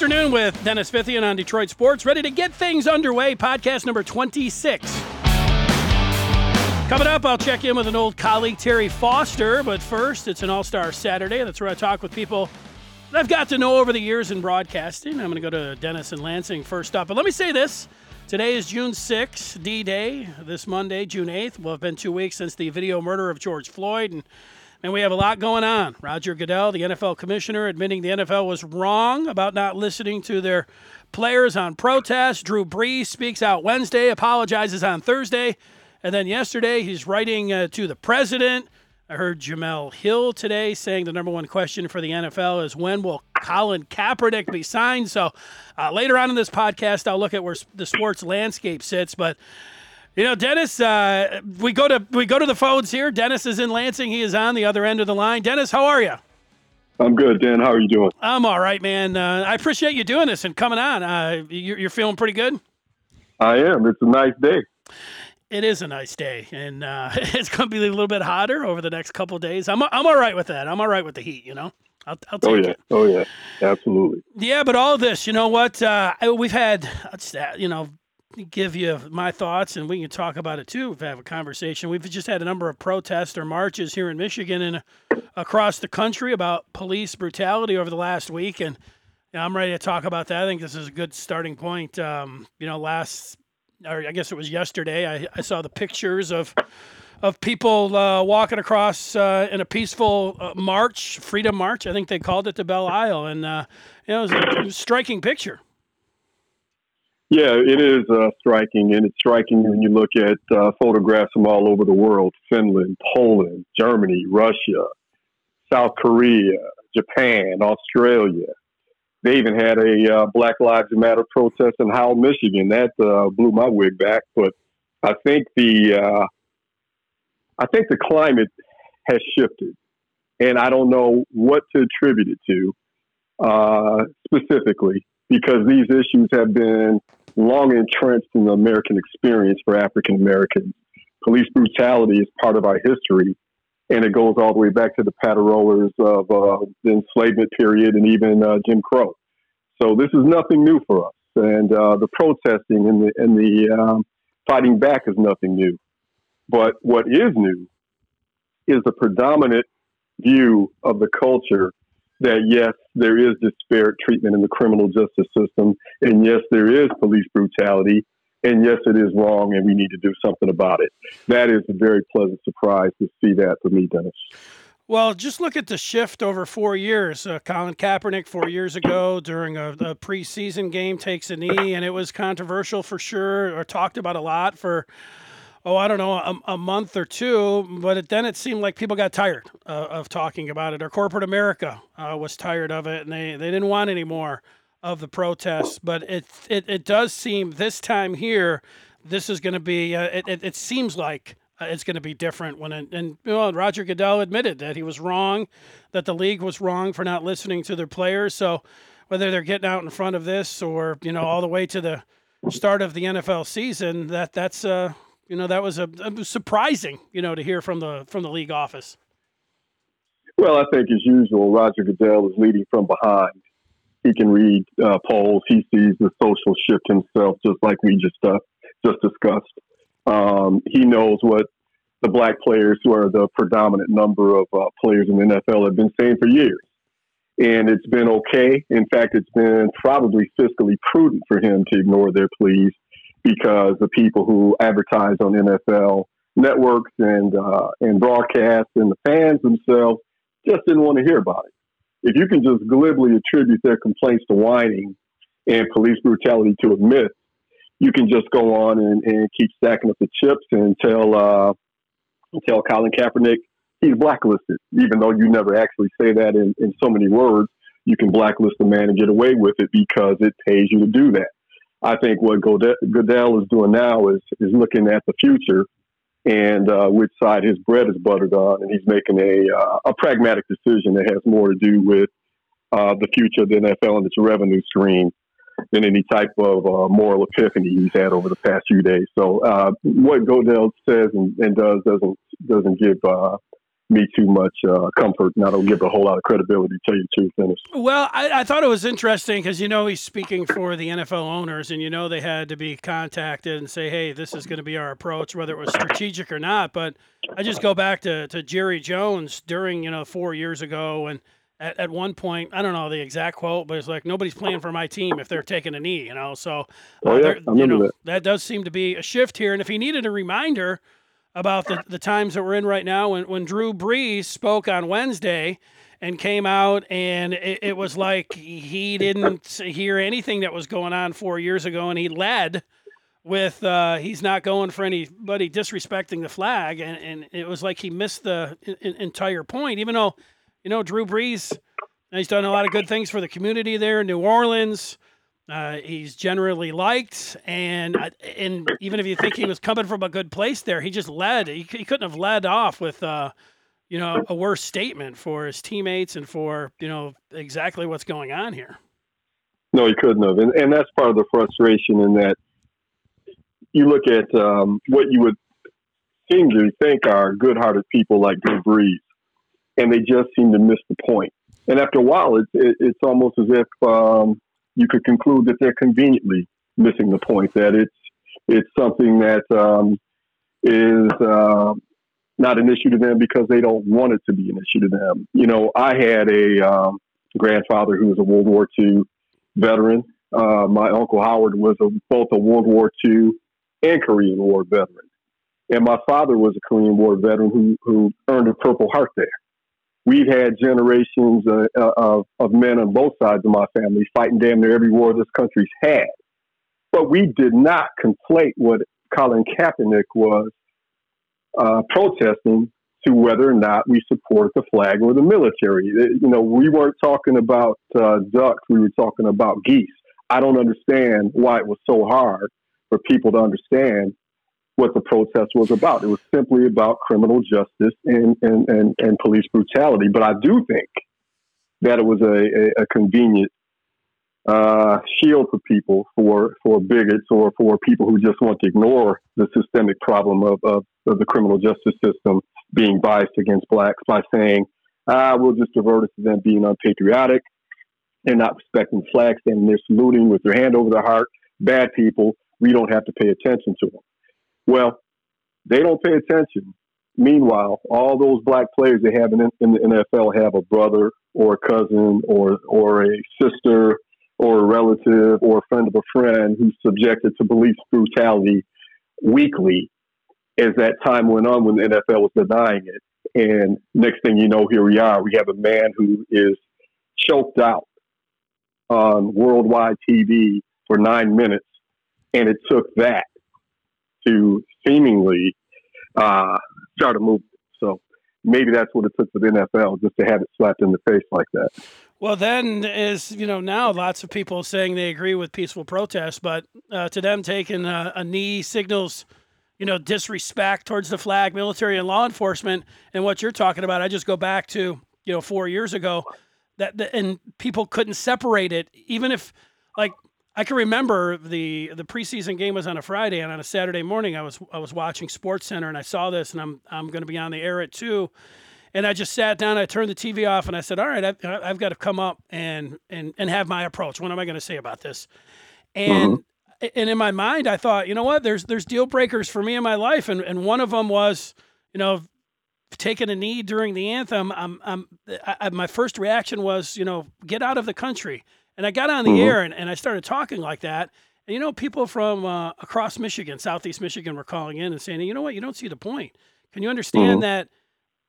afternoon with Dennis Fithian on Detroit Sports. Ready to get things underway. Podcast number 26. Coming up, I'll check in with an old colleague, Terry Foster. But first, it's an All Star Saturday. That's where I talk with people that I've got to know over the years in broadcasting. I'm going to go to Dennis and Lansing first up. But let me say this today is June 6th, D Day. This Monday, June 8th, will have been two weeks since the video murder of George Floyd. And and we have a lot going on. Roger Goodell, the NFL commissioner, admitting the NFL was wrong about not listening to their players on protest. Drew Brees speaks out Wednesday, apologizes on Thursday. And then yesterday, he's writing uh, to the president. I heard Jemele Hill today saying the number one question for the NFL is when will Colin Kaepernick be signed? So uh, later on in this podcast, I'll look at where the sports landscape sits. But you know, Dennis, uh, we go to we go to the phones here. Dennis is in Lansing. He is on the other end of the line. Dennis, how are you? I'm good, Dan. How are you doing? I'm all right, man. Uh, I appreciate you doing this and coming on. Uh, you're, you're, feeling pretty good. I am. It's a nice day. It is a nice day, and uh, it's going to be a little bit hotter over the next couple days. I'm I'm all right with that. I'm all right with the heat. You know. I'll, I'll oh yeah, it. oh yeah, absolutely. Yeah, but all this, you know what? Uh, we've had, you know, give you my thoughts and we can talk about it too. if We've a conversation. We've just had a number of protests or marches here in Michigan and across the country about police brutality over the last week. And I'm ready to talk about that. I think this is a good starting point. Um, you know, last, or I guess it was yesterday, I, I saw the pictures of of people uh, walking across uh, in a peaceful uh, march, freedom march. I think they called it the Belle Isle, and uh, you know, it was a striking picture. Yeah, it is uh, striking, and it's striking when you look at uh, photographs from all over the world Finland, Poland, Germany, Russia, South Korea, Japan, Australia. They even had a uh, Black Lives Matter protest in Howell, Michigan. That uh, blew my wig back. But I think the uh, I think the climate has shifted, and I don't know what to attribute it to uh, specifically because these issues have been long entrenched in the American experience for African Americans. Police brutality is part of our history, and it goes all the way back to the paterrollers of uh, the enslavement period and even uh, Jim Crow. So this is nothing new for us, and uh, the protesting and the and the um, fighting back is nothing new. But what is new is the predominant view of the culture that yes, there is disparate treatment in the criminal justice system, and yes, there is police brutality, and yes, it is wrong, and we need to do something about it. That is a very pleasant surprise to see that for me, Dennis. Well, just look at the shift over four years. Uh, Colin Kaepernick, four years ago, during a, a, preseason game, takes a knee, and it was controversial for sure, or talked about a lot for oh, I don't know, a, a month or two. But it, then it seemed like people got tired uh, of talking about it, or corporate America uh, was tired of it, and they, they didn't want any more of the protests. But it, it, it does seem this time here, this is going to be, uh, it, it, it, seems like uh, it's going to be different when it, and Roger Goodell admitted that he was wrong, that the league was wrong for not listening to their players. So whether they're getting out in front of this or you know all the way to the start of the NFL season, that that's uh, you know that was a, was surprising, you know, to hear from the from the league office. Well, I think as usual, Roger Goodell is leading from behind. He can read uh, polls. He sees the social shift himself, just like we just uh, just discussed. Um, he knows what the black players, who are the predominant number of uh, players in the NFL, have been saying for years. And it's been okay. In fact, it's been probably fiscally prudent for him to ignore their pleas because the people who advertise on NFL networks and uh, and broadcast and the fans themselves just didn't want to hear about it. If you can just glibly attribute their complaints to whining and police brutality to a myth, you can just go on and, and keep stacking up the chips and tell uh, tell Colin Kaepernick he's blacklisted, even though you never actually say that in, in so many words. You can blacklist the man and get away with it because it pays you to do that. I think what Goodell is doing now is is looking at the future and uh, which side his bread is buttered on, and he's making a uh, a pragmatic decision that has more to do with uh, the future of the NFL and its revenue stream than any type of uh, moral epiphany he's had over the past few days. So uh, what Goodell says and, and, does doesn't doesn't give uh, me too much uh, comfort, and I don't give a whole lot of credibility. To tell you the truth, Dennis. Well, I, I thought it was interesting because you know he's speaking for the NFL owners, and you know they had to be contacted and say, "Hey, this is going to be our approach, whether it was strategic or not." But I just go back to, to Jerry Jones during you know four years ago, and at, at one point, I don't know the exact quote, but it's like nobody's playing for my team if they're taking a knee, you know. So, uh, oh yeah, I you know, that. that does seem to be a shift here, and if he needed a reminder about the, the times that we're in right now. When, when Drew Brees spoke on Wednesday and came out, and it, it was like he didn't hear anything that was going on four years ago, and he led with uh, he's not going for anybody disrespecting the flag, and, and it was like he missed the in, entire point, even though, you know, Drew Brees, he's done a lot of good things for the community there in New Orleans. Uh, he's generally liked, and and even if you think he was coming from a good place there, he just led. He, he couldn't have led off with, uh, you know, a worse statement for his teammates and for you know exactly what's going on here. No, he couldn't have, and and that's part of the frustration in that you look at um, what you would seem to think are good-hearted people like Drew Brees, and they just seem to miss the point. And after a while, it's it, it's almost as if um, you could conclude that they're conveniently missing the point that it's it's something that um, is uh, not an issue to them because they don't want it to be an issue to them. You know, I had a um, grandfather who was a World War II veteran. Uh, my uncle Howard was a, both a World War II and Korean War veteran, and my father was a Korean War veteran who who earned a Purple Heart there we've had generations uh, uh, of, of men on both sides of my family fighting damn near every war this country's had. But we did not conflate what Colin Kaepernick was uh, protesting to whether or not we support the flag or the military. You know, we weren't talking about uh, ducks, we were talking about geese. I don't understand why it was so hard for people to understand what the protest was about. It was simply about criminal justice and, and, and, and police brutality. But I do think that it was a, a, a convenient uh, shield for people, for, for bigots, or for people who just want to ignore the systemic problem of, of, of the criminal justice system being biased against blacks by saying, ah, we'll just divert it to them being unpatriotic and not respecting the and they're saluting with their hand over their heart. Bad people. We don't have to pay attention to them. Well, they don't pay attention. Meanwhile, all those black players they have in, in the NFL have a brother or a cousin or or a sister or a relative or a friend of a friend who's subjected to police brutality weekly as that time went on when the NFL was denying it. And next thing you know, here we are. We have a man who is choked out on worldwide TV for nine minutes. And it took that to seemingly uh, start a movement. So maybe that's what it took for the NFL just to have it slapped in the face like that. Well, then is you know now lots of people saying they agree with peaceful protest, but uh, to them taking a, a, knee signals, you know, disrespect towards the flag, military, and law enforcement. And what you're talking about, I just go back to you know four years ago that, and people couldn't separate it, even if like I can remember the the preseason game was on a Friday, and on a Saturday morning, I was I was watching Sports Center, and I saw this, and I'm I'm going to be on the air at two, and I just sat down, I turned the TV off, and I said, all right, I've, I've got to come up and and and have my approach. What am I going to say about this? And mm-hmm. and in my mind, I thought, you know what? There's there's deal breakers for me in my life, and and one of them was, you know, taking a knee during the anthem. I'm I'm I, my first reaction was, you know, get out of the country. And I got on the mm-hmm. air and, and I started talking like that. And you know, people from uh, across Michigan, Southeast Michigan, were calling in and saying, you know what, you don't see the point. Can you understand mm-hmm. that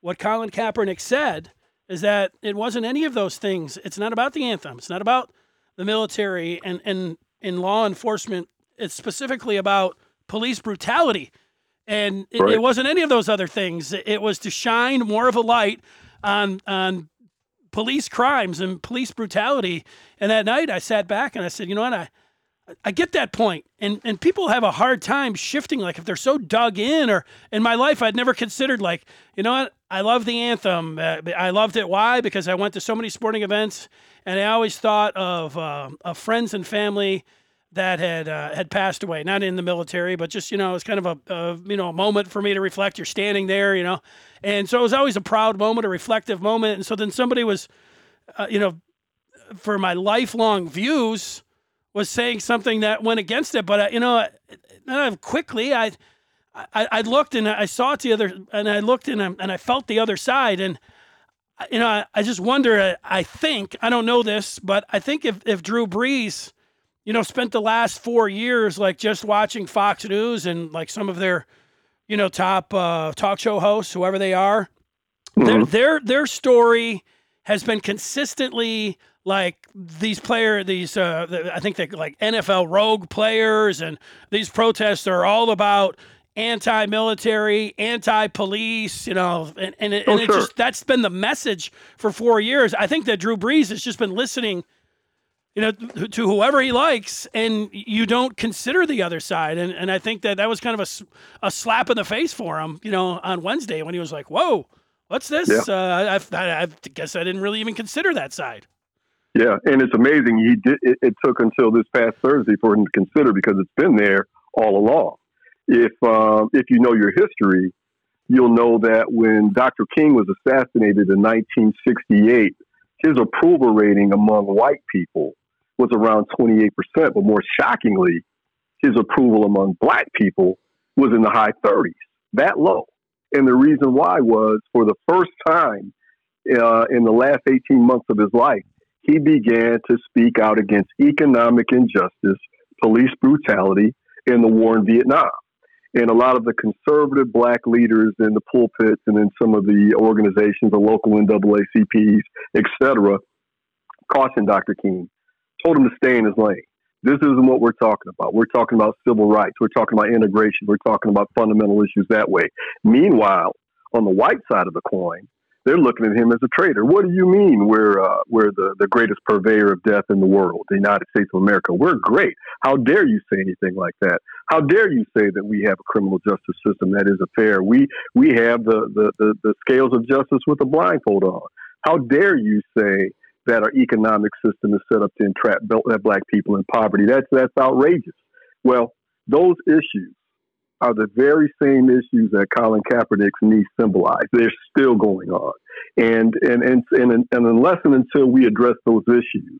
what Colin Kaepernick said is that it wasn't any of those things. It's not about the anthem. It's not about the military and, and in law enforcement. It's specifically about police brutality. And it, right. it wasn't any of those other things. It was to shine more of a light on on police crimes and police brutality. And that night I sat back and I said, you know what? I, I get that point. And, and people have a hard time shifting. Like if they're so dug in or in my life, I'd never considered like, you know what? I love the anthem. Uh, I loved it. Why? Because I went to so many sporting events and I always thought of, uh, of friends and family that had uh, had passed away, not in the military, but just you know, it's kind of a, a, you know a moment for me to reflect. You're standing there, you know, and so it was always a proud moment, a reflective moment. And so then somebody was, uh, you know, for my lifelong views, was saying something that went against it. But uh, you know, uh, quickly I, I, I looked and I saw it the other, and I looked and I, and I felt the other side, and you know, I, I just wonder. I think I don't know this, but I think if if Drew Brees you know, spent the last four years like just watching Fox News and like some of their, you know, top uh, talk show hosts, whoever they are. Mm-hmm. Their, their their story has been consistently like these player these uh, I think they like NFL rogue players and these protests are all about anti-military, anti-police, you know, and and, it, oh, and it sure. just that's been the message for four years. I think that Drew Brees has just been listening you know, to whoever he likes, and you don't consider the other side. And and I think that that was kind of a, a slap in the face for him, you know, on Wednesday when he was like, "Whoa, what's this?" Yeah. Uh, I, I, I, guess I didn't really even consider that side. Yeah, and it's amazing. He did. It, it, took until this past Thursday for him to consider because it's been there all along. If um, if you know your history, you'll know that when Dr. King was assassinated in 1968, his approval rating among white people was around 28%. But more shockingly, his approval among black people was in the high 30s, that low. And the reason why was for the first time uh, in the last 18 months of his life, he began to speak out against economic injustice, police brutality, and the war in Vietnam. And a lot of the conservative black leaders in the pulpits and in some of the organizations, the local NAACPs, et cetera, cautioned Dr. King told him to stay in his lane. This isn't what we're talking about. We're talking about civil rights. We're talking about integration. We're talking about fundamental issues that way. Meanwhile, on the white side of the coin, they're looking at him as a traitor. What do you mean we're uh, we're the, the greatest purveyor of death in the world, the United States of America? We're great. How dare you say anything like that? How dare you say that we have a criminal justice system that is fair? We we have the, the, the, the scales of justice with a blindfold on. How dare you say that our economic system is set up to entrap uh, black people in poverty. That's that's outrageous. Well, those issues are the very same issues that Colin Kaepernick's knee symbolized. They're still going on, and and and and, and unless and until we address those issues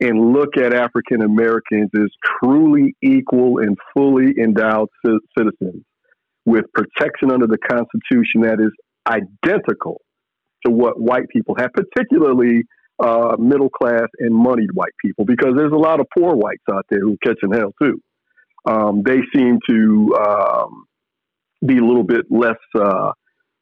and look at African Americans as truly equal and fully endowed citizens with protection under the Constitution that is identical to what white people have, particularly uh, middle class and moneyed white people because there's a lot of poor whites out there who are catching hell too. Um, they seem to um, be a little bit less, uh,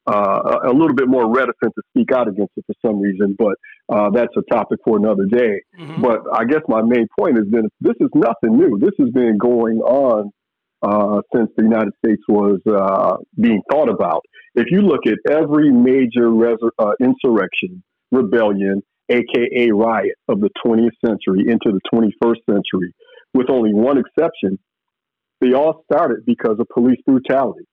uh, a little bit more reticent to speak out against it for some reason, but uh, that's a topic for another day. Mm-hmm. But I guess my main point is that this is nothing new. This has been going on uh, since the United States was uh, being thought about. If you look at every major res- insurrection, rebellion, aka riot of the 20th century into the 21st century, with only one exception. They all started because of police brutality.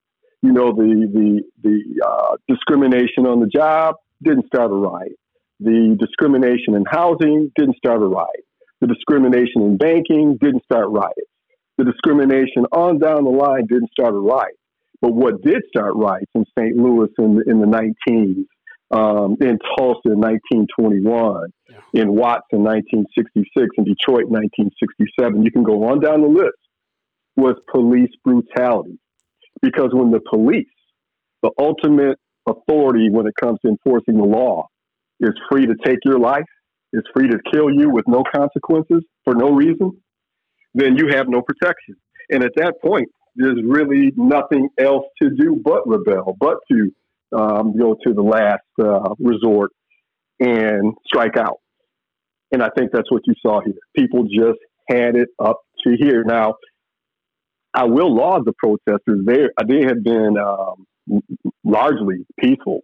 You know, the the the uh, discrimination on the job didn't start a riot. The discrimination in housing didn't start a riot. The discrimination in banking didn't start riots. The discrimination on down the line didn't start a riot. But what did start riots in St. Louis in, in the 19s um, in Tulsa in 1921, yeah. in Watts in 1966, in Detroit in 1967. You can go on down the list. Was police brutality. Because when the police, the ultimate authority when it comes to enforcing the law, is free to take your life, is free to kill you with no consequences for no reason, then you have no protection. And at that point, there's really nothing else to do but rebel, but to um, go to the last uh, resort and strike out. And I think that's what you saw here. People just had it up to here. Now, I will laud the protesters. They they have been um, largely peaceful,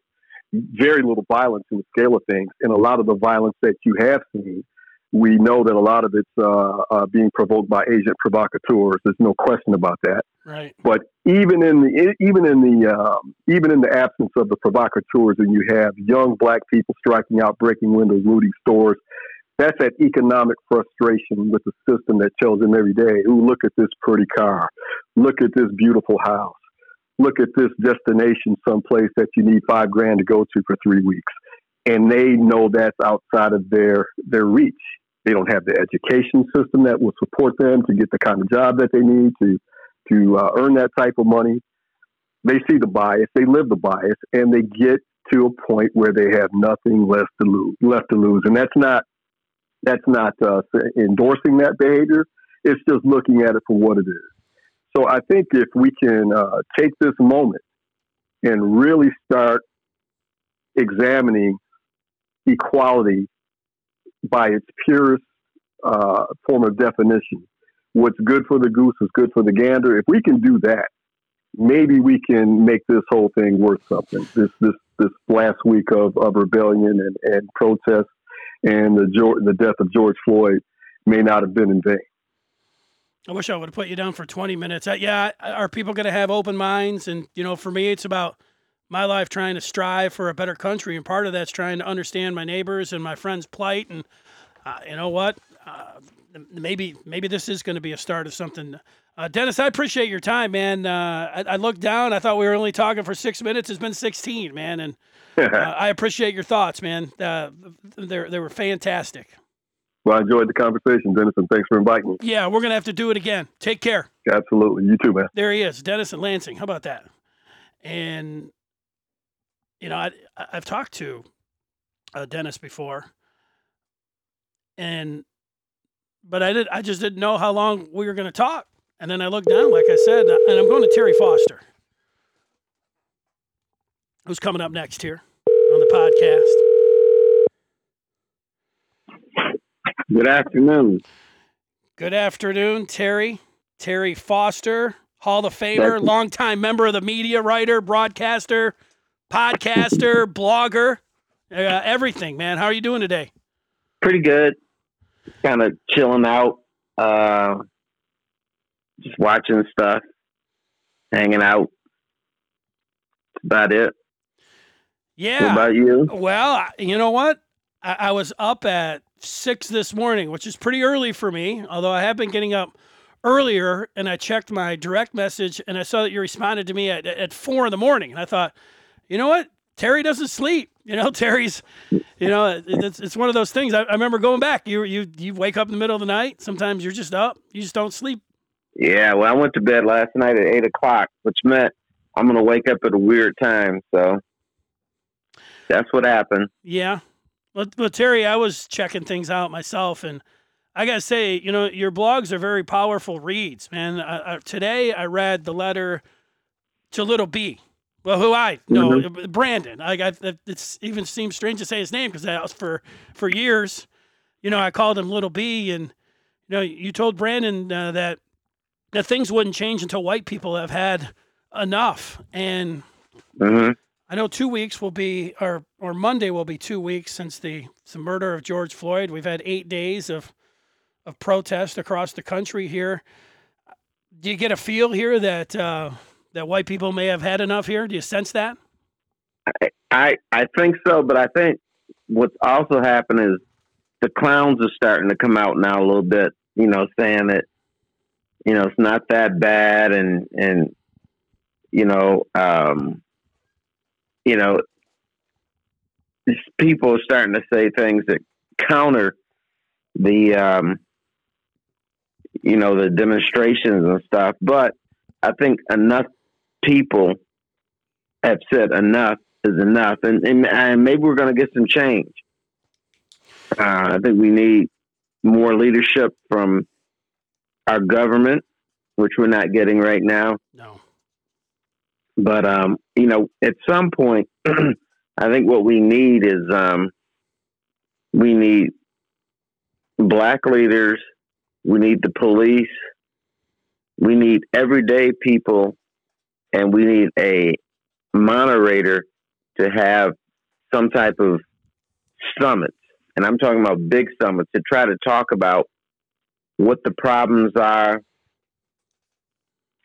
very little violence in the scale of things, and a lot of the violence that you have seen we know that a lot of it's uh, uh, being provoked by agent provocateurs. There's no question about that. Right. But even in the even in the um, even in the absence of the provocateurs, and you have young black people striking out, breaking windows, looting stores, That's that economic frustration with the system that tells them every day, "Ooh, look at this pretty car, look at this beautiful house, look at this destination someplace that you need five grand to go to for three weeks," and they know that's outside of their their reach. They don't have the education system that will support them to get the kind of job that they need to to uh, earn that type of money. They see the bias, they live the bias, and they get to a point where they have nothing left to lose. Left to lose, and that's not that's not uh, endorsing that behavior. It's just looking at it for what it is. So I think if we can uh, take this moment and really start examining equality by its purest uh, form of definition. What's good for the goose is good for the gander. If we can do that, maybe we can make this whole thing worth something. This this this last week of, of rebellion and, and protest and the the death of George Floyd may not have been in vain. I wish I would have put you down for 20 minutes. Uh, yeah, are people going to have open minds? And you know, for me, it's about my life trying to strive for a better country, and part of that's trying to understand my neighbors and my friends' plight. And uh, you know what? Uh, maybe maybe this is going to be a start of something. Uh, Dennis, I appreciate your time, man. Uh, I, I, looked down. I thought we were only talking for six minutes. It's been 16, man, and uh, I appreciate your thoughts, man. Uh, they they were fantastic. Well, I enjoyed the conversation, Dennis, and thanks for inviting me. Yeah, we're gonna have to do it again. Take care. Absolutely, you too, man. There he is, Dennis and Lansing. How about that? And you know, I, I've talked to uh, Dennis before, and but I did I just didn't know how long we were going to talk. And then I looked down, like I said, and I'm going to Terry Foster, who's coming up next here on the podcast. Good afternoon. Good afternoon, Terry. Terry Foster, Hall of Famer, longtime member of the media, writer, broadcaster, podcaster, blogger, uh, everything, man. How are you doing today? Pretty good. Kind of chilling out, uh, just watching stuff, hanging out. That's about it. Yeah. What about you? Well, you know what? I, I was up at six this morning, which is pretty early for me, although I have been getting up earlier and I checked my direct message and I saw that you responded to me at, at four in the morning. And I thought, you know what? Terry doesn't sleep. You know, Terry's, you know, it's, it's one of those things. I, I remember going back. You you you wake up in the middle of the night. Sometimes you're just up. You just don't sleep. Yeah, well, I went to bed last night at eight o'clock, which meant I'm gonna wake up at a weird time. So that's what happened. Yeah, well, well, Terry, I was checking things out myself, and I gotta say, you know, your blogs are very powerful reads, man. I, I, today I read the letter to Little B well, who I know, mm-hmm. Brandon. I got it even seems strange to say his name because for for years, you know, I called him Little B, and you know, you told Brandon uh, that that things wouldn't change until white people have had enough. And mm-hmm. I know two weeks will be, or or Monday will be two weeks since the, the murder of George Floyd. We've had eight days of of protest across the country here. Do you get a feel here that? Uh, that white people may have had enough here? Do you sense that? I, I, I think so, but I think what's also happened is the clowns are starting to come out now a little bit. You know, saying that you know it's not that bad, and and you know, um, you know, people are starting to say things that counter the um, you know the demonstrations and stuff. But I think enough people have said enough is enough, and and, and maybe we're going to get some change. Uh, I think we need more leadership from our government, which we're not getting right now. No. But um, you know, at some point, I think what we need is um, we need black leaders. We need the police. We need everyday people and we need a moderator to have some type of summits. And I'm talking about big summits to try to talk about what the problems are,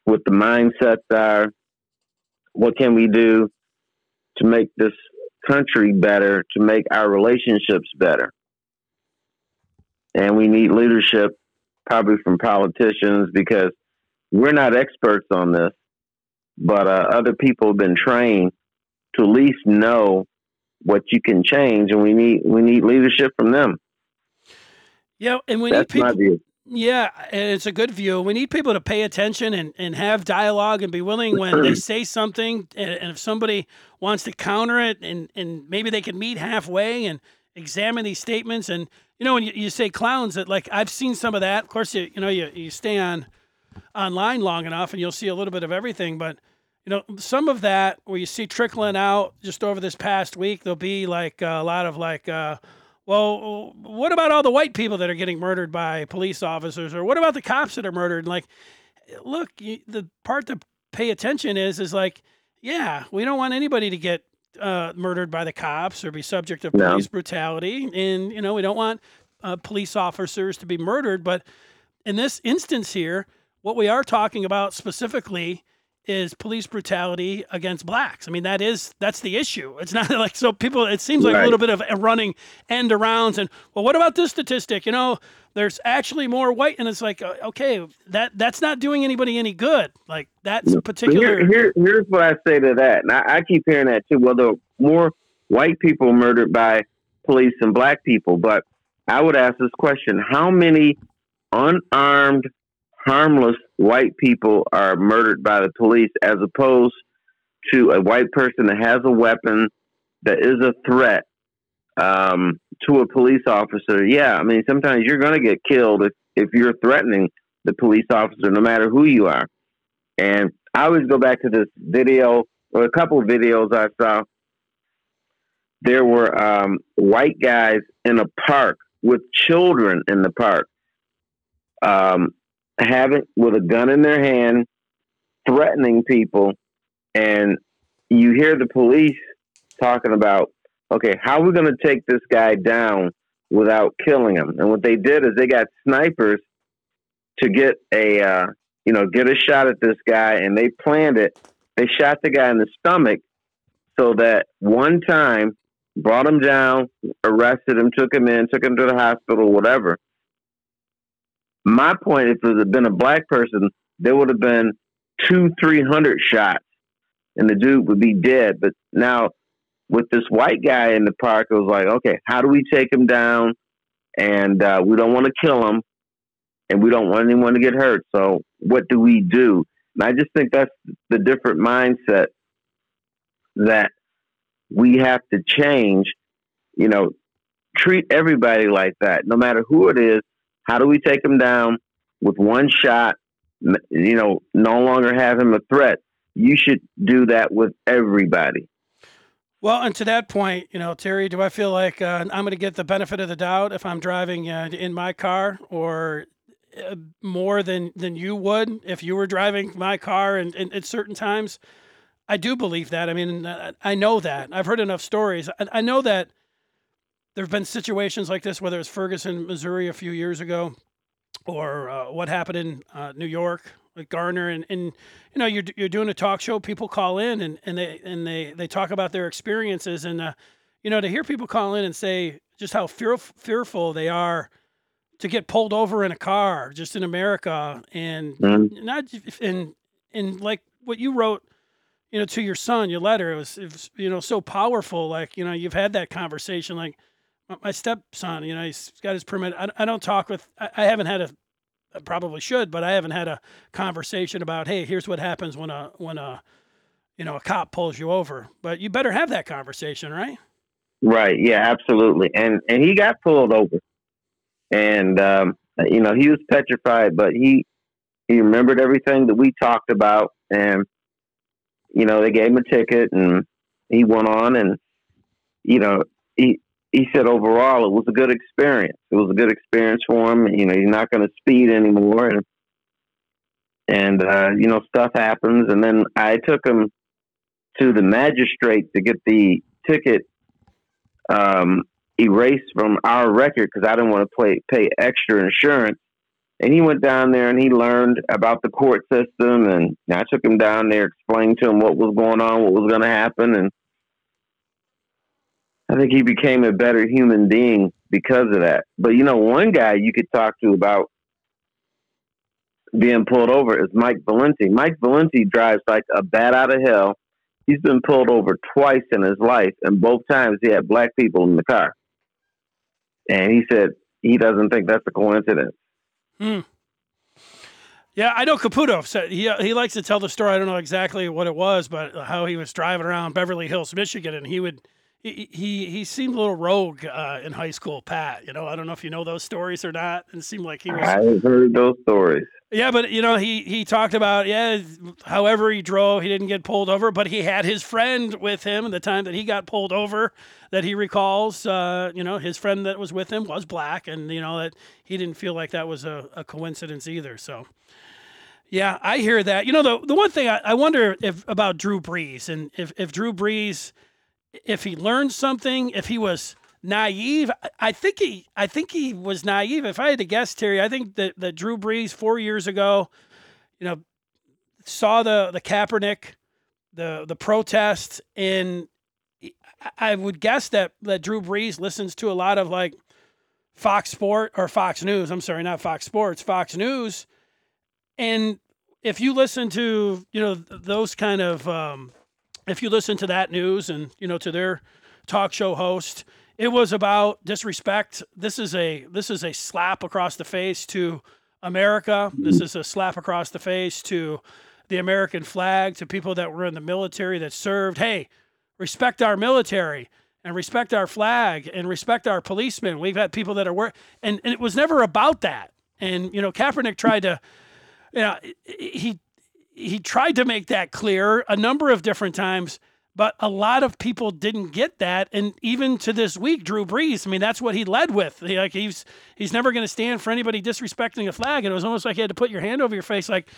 what the mindsets are, what can we do to make this country better, to make our relationships better. and we need leadership, probably from politicians, because we're not experts on this, but uh, other people have been trained to at least know what you can change, and we need we need leadership from them. Yeah, and we That's need people. Yeah, and it's a good view. We need people to pay attention and, and have dialogue and be willing when they say something. And, and if somebody wants to counter it, and, and maybe they can meet halfway and examine these statements. And, you know, when you, you say clowns, that like I've seen some of that. Of course, you, you know, you, you stay on online long enough and you'll see a little bit of everything. But, you know, some of that where you see trickling out just over this past week, there'll be like a lot of like, uh, well, what about all the white people that are getting murdered by police officers, or what about the cops that are murdered? Like, look, you, the part to pay attention is is like, yeah, we don't want anybody to get uh, murdered by the cops or be subject to No. police brutality, and you know, we don't want uh, police officers to be murdered. But in this instance here, what we are talking about specifically is police brutality against blacks. I mean, that is that's the issue. It's not like so people. It seems like a little bit of a running end arounds and well, what about this statistic? You know, there's actually more white, and it's like uh, okay, that that's not doing anybody any good. Like that's particular. Here, here, here's what I say to that, and I, I keep hearing that too. Well, there are more white people murdered by police than black people, but I would ask this question: How many unarmed, harmless white people are murdered by the police, as opposed to a white person that has a weapon that is a threat um, to a police officer? Yeah, I mean, sometimes you're going to get killed if if you're threatening the police officer, no matter who you are. And I always go back to this video or a couple videos I saw. There were um, white guys in a park with children in the park, um, having with a gun in their hand, threatening people, and you hear the police talking about, okay, how are we going to take this guy down without killing him? And what they did is they got snipers to get a uh, you know, get a shot at this guy, and they planned it. They shot the guy in the stomach so that one time brought him down, arrested him, took him in, took him to the hospital, whatever. My point, if it had been a black person, there would have been two, three hundred shots, and the dude would be dead. But now, with this white guy in the park, it was like, okay, how do we take him down? And uh, we don't want to kill him and we don't want anyone to get hurt. So what do we do? And I just think that's the different mindset that we have to change. You know, treat everybody like that, no matter who it is. How do we take them down with one shot? You know, no longer have him a threat. You should do that with everybody. Well, and to that point, you know, Terry, do I feel like uh, I'm going to get the benefit of the doubt if I'm driving uh, in my car, or uh, more than than you would if you were driving my car? And, and at certain times, I do believe that. I mean, I know that. I've heard enough stories. I, I know that there have been situations like this, whether it's Ferguson, Missouri, a few years ago, or uh, what happened in uh, New York with Garner, and, and you know you're you're doing a talk show. People call in and, and they and they they talk about their experiences, and uh, you know to hear people call in and say just how fear, fearful they are to get pulled over in a car just in America, and Mhm. not and and like what you wrote. You know, to your son, your letter it was, it was, you know, so powerful. Like, you know, you've had that conversation. Like, my- stepson, you know, he's got his permit. I, I don't talk with, I, I haven't had a, I probably should, but I haven't had a conversation about, hey, here's what happens when a, when a, you know, a cop pulls you over. But you better have that conversation, right? Right. Yeah, absolutely. And and he got pulled over, and um, you know he was petrified, but he he remembered everything that we talked about, and you know they gave him a ticket, and he went on, and you know he he said overall it was a good experience. It was a good experience for him. You know he's not going to speed anymore, and and uh, you know stuff happens, and then I took him to the magistrate to get the ticket um, erased from our record because I didn't want to pay pay extra insurance. And he went down there and he learned about the court system, and I took him down there, explained to him what was going on, what was going to happen, and I think he became a better human being because of that. But you know, one guy you could talk to about being pulled over is Mike Valenti. Mike Valenti drives like a bat out of hell. He's been pulled over twice in his life, and both times he had black people in the car. And he said he doesn't think that's a coincidence. Hmm. Yeah, I know Caputo said he he likes to tell the story. I don't know exactly what it was, but how he was driving around Beverly Hills, Michigan, and he would he he, he seemed a little rogue uh, in high school. Pat, you know, I don't know if you know those stories or not. It seemed like he was. I've heard those stories. Yeah, but you know, he he talked about yeah, however he drove, he didn't get pulled over, but he had his friend with him the time that he got pulled over. That he recalls, uh, you know, his friend that was with him was black, and you know that he didn't feel like that was a, a coincidence either. So, yeah, I hear that. You know, the the one thing I, I wonder if about Drew Brees and if if Drew Brees, if he learned something, if he was naive. I think he I think he was naive. If I had to guess, Terry, I think that, that Drew Brees four years ago, you know, saw the the Kaepernick, the the protest, and I would guess that that Drew Brees listens to a lot of like Fox Sport or Fox News. I'm sorry, not Fox Sports, Fox News. And if you listen to you know those kind of um, if you listen to that news and you know to their talk show host it was about disrespect. This is a this is a slap across the face to America. This is a slap across the face to the American flag, to people that were in the military that served. Hey, respect our military and respect our flag and respect our policemen. We've had people that are work, and, and it was never about that. And you know, Kaepernick tried to, you know, he he tried to make that clear a number of different times. But a lot of people didn't get that, and even to this week, Drew Brees. I mean, that's what he led with. He, like he's he's never going to stand for anybody disrespecting a flag, and it was almost like he had to put your hand over your face, like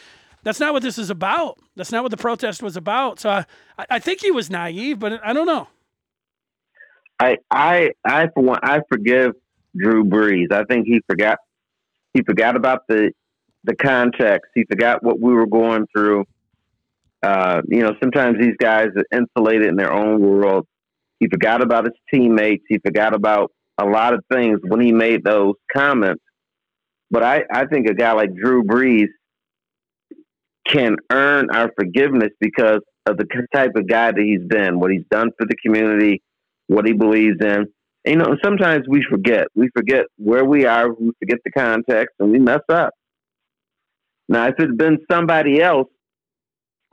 that's not what this is about. That's not what the protest was about. So uh, I, I think he was naive, but I don't know. I I I for one I forgive Drew Brees. I think he forgot he forgot about the the context. He forgot what we were going through. Uh, you know, sometimes these guys are insulated in their own world. He forgot about his teammates. He forgot about a lot of things when he made those comments. But I, I think a guy like Drew Brees can earn our forgiveness because of the type of guy that he's been, what he's done for the community, what he believes in. And, you know, sometimes we forget. We forget where we are, we forget the context, and we mess up. Now, if it's been somebody else,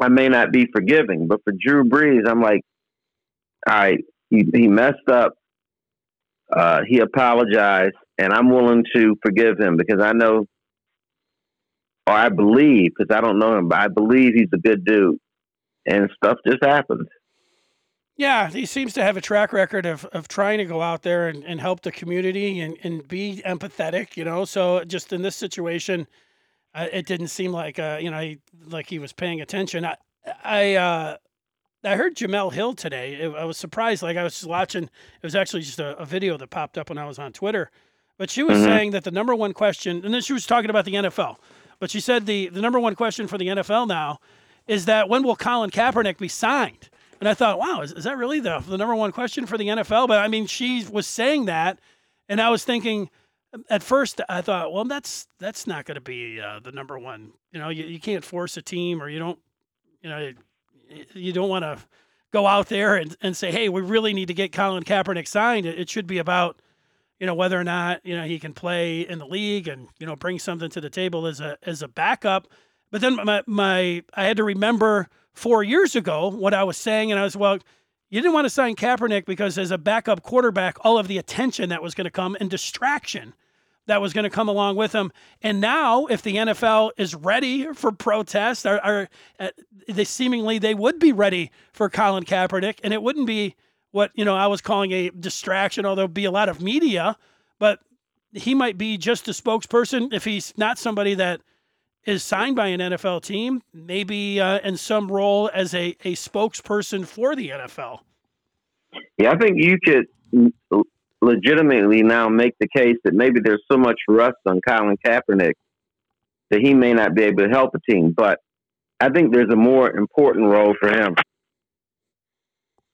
I may not be forgiving. But for Drew Brees, I'm like, all right, he, he messed up. Uh, he apologized, and I'm willing to forgive him because I know, or I believe, because I don't know him, but I believe he's a good dude, and stuff just happens. Yeah, he seems to have a track record of, of trying to go out there and, and help the community and, and be empathetic, you know. So just in this situation, uh, it didn't seem like uh, you know he, like he was paying attention. I I uh, I heard Jemele Hill today. It, I was surprised. Like I was watching. It was actually just a, a, video that popped up when I was on Twitter. But she was mm-hmm. saying that the number one question, and then she was talking about the NFL. But she said the the number one question for the NFL now is that when will Colin Kaepernick be signed? And I thought, wow, is, is that really the the number one question for the NFL? But I mean, she was saying that, and I was thinking at first I thought, well, that's that's not going to be uh, the number one. You know, you, you can't force a team, or you don't, you know, you don't want to go out there and, and say, hey, we really need to get Colin Kaepernick signed. It, it should be about, you know, whether or not you know he can play in the league and you know bring something to the table as a as a backup. But then my my I had to remember four years ago what I was saying, and I was well you didn't want to sign Kaepernick because as a backup quarterback, all of the attention that was going to come and distraction that was going to come along with him. And now, if the NFL is ready for protest, are uh, they seemingly they would be ready for Colin Kaepernick, and it wouldn't be what you know I was calling a distraction, although be a lot of media, but he might be just a spokesperson if he's not somebody that is signed by an NFL team, maybe uh, in some role as a, a spokesperson for the NFL. Yeah, I think you could legitimately now make the case that maybe there's so much rust on Colin Kaepernick that he may not be able to help a team. But I think there's a more important role for him.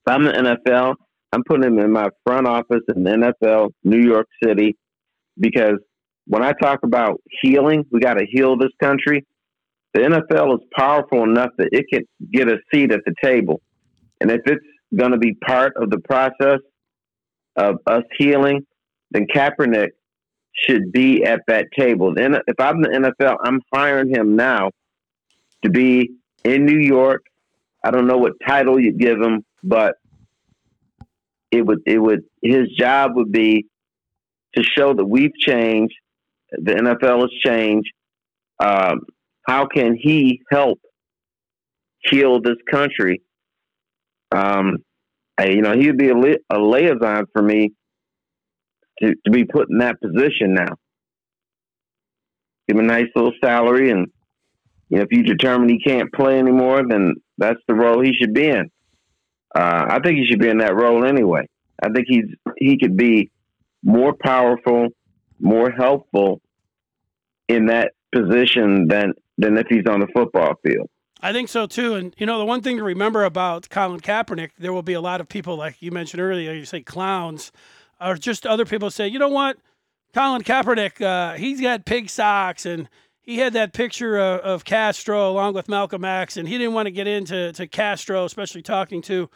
If I'm the NFL, I'm putting him in my front office in the NFL, New York City, because when I talk about healing, we got to heal this country. The NFL is powerful enough that it can get a seat at the table. And if it's going to be part of the process of us healing, then Kaepernick should be at that table. Then if I'm the NFL, I'm hiring him now to be in New York. I don't know what title you'd give him, but it would it would his job would be to show that we've changed, the NFL has changed. Um, how can he help heal this country? Um, I, you know, he would be a, li- a liaison for me to, to be put in that position now. Give him a nice little salary, and you know, if you determine he can't play anymore, then that's the role he should be in. Uh, I think he should be in that role anyway. I think he's he could be more powerful, more helpful in that position than than if he's on the football field. I think so too. And you know, the one thing to remember about Colin Kaepernick, there will be a lot of people like you mentioned earlier. You say clowns, or just other people say, you know what, Colin Kaepernick, uh, he's got pig socks and he had that picture of, of, Castro along with Malcolm X, and he didn't want to get into to Castro, especially talking to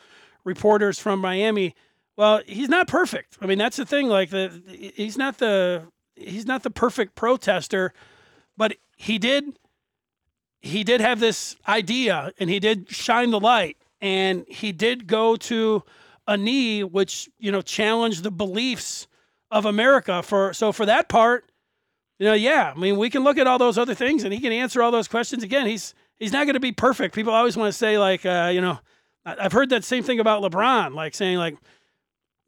reporters from Miami. Well, he's not perfect. I mean, that's the thing. Like the he's not the he's not the perfect protester, but he did he did have this idea and he did shine the light and he did go to a knee which you know challenged the beliefs of America for so for that part you know yeah I mean we can look at all those other things and he can answer all those questions. Again he's he's not going to be perfect. People always want to say like uh, you know I've heard that same thing about LeBron like saying like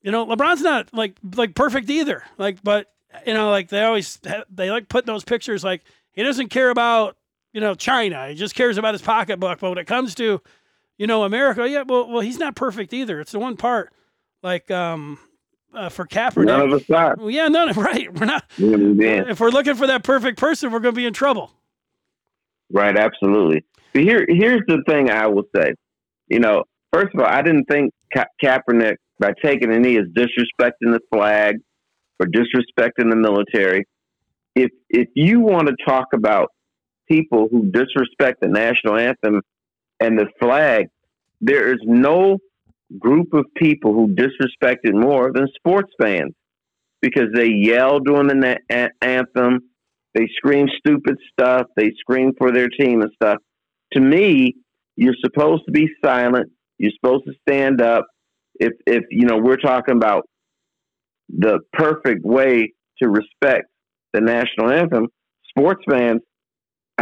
you know LeBron's not like like perfect either. Like but you know like they always they like put those pictures like he doesn't care about you know, China. He just cares about his pocketbook. But when it comes to, you know, America, yeah, well, well, he's not perfect either. It's the one part, like, um, uh, for Kaepernick. None of us are. Well, yeah, none of right. We're not. Yeah. If we're looking for that perfect person, we're going to be in trouble. Right. Absolutely. But here, here's the thing I will say. You know, first of all, I didn't think Ka- Kaepernick by taking a knee is disrespecting the flag or disrespecting the military. If if you want to talk about people who disrespect the national anthem and the flag, there is no group of people who disrespect it more than sports fans because they yell during the na- anthem, they scream stupid stuff, they scream for their team and stuff. To me, you're supposed to be silent. You're supposed to stand up. If if you know we're talking about the perfect way to respect the national anthem, sports fans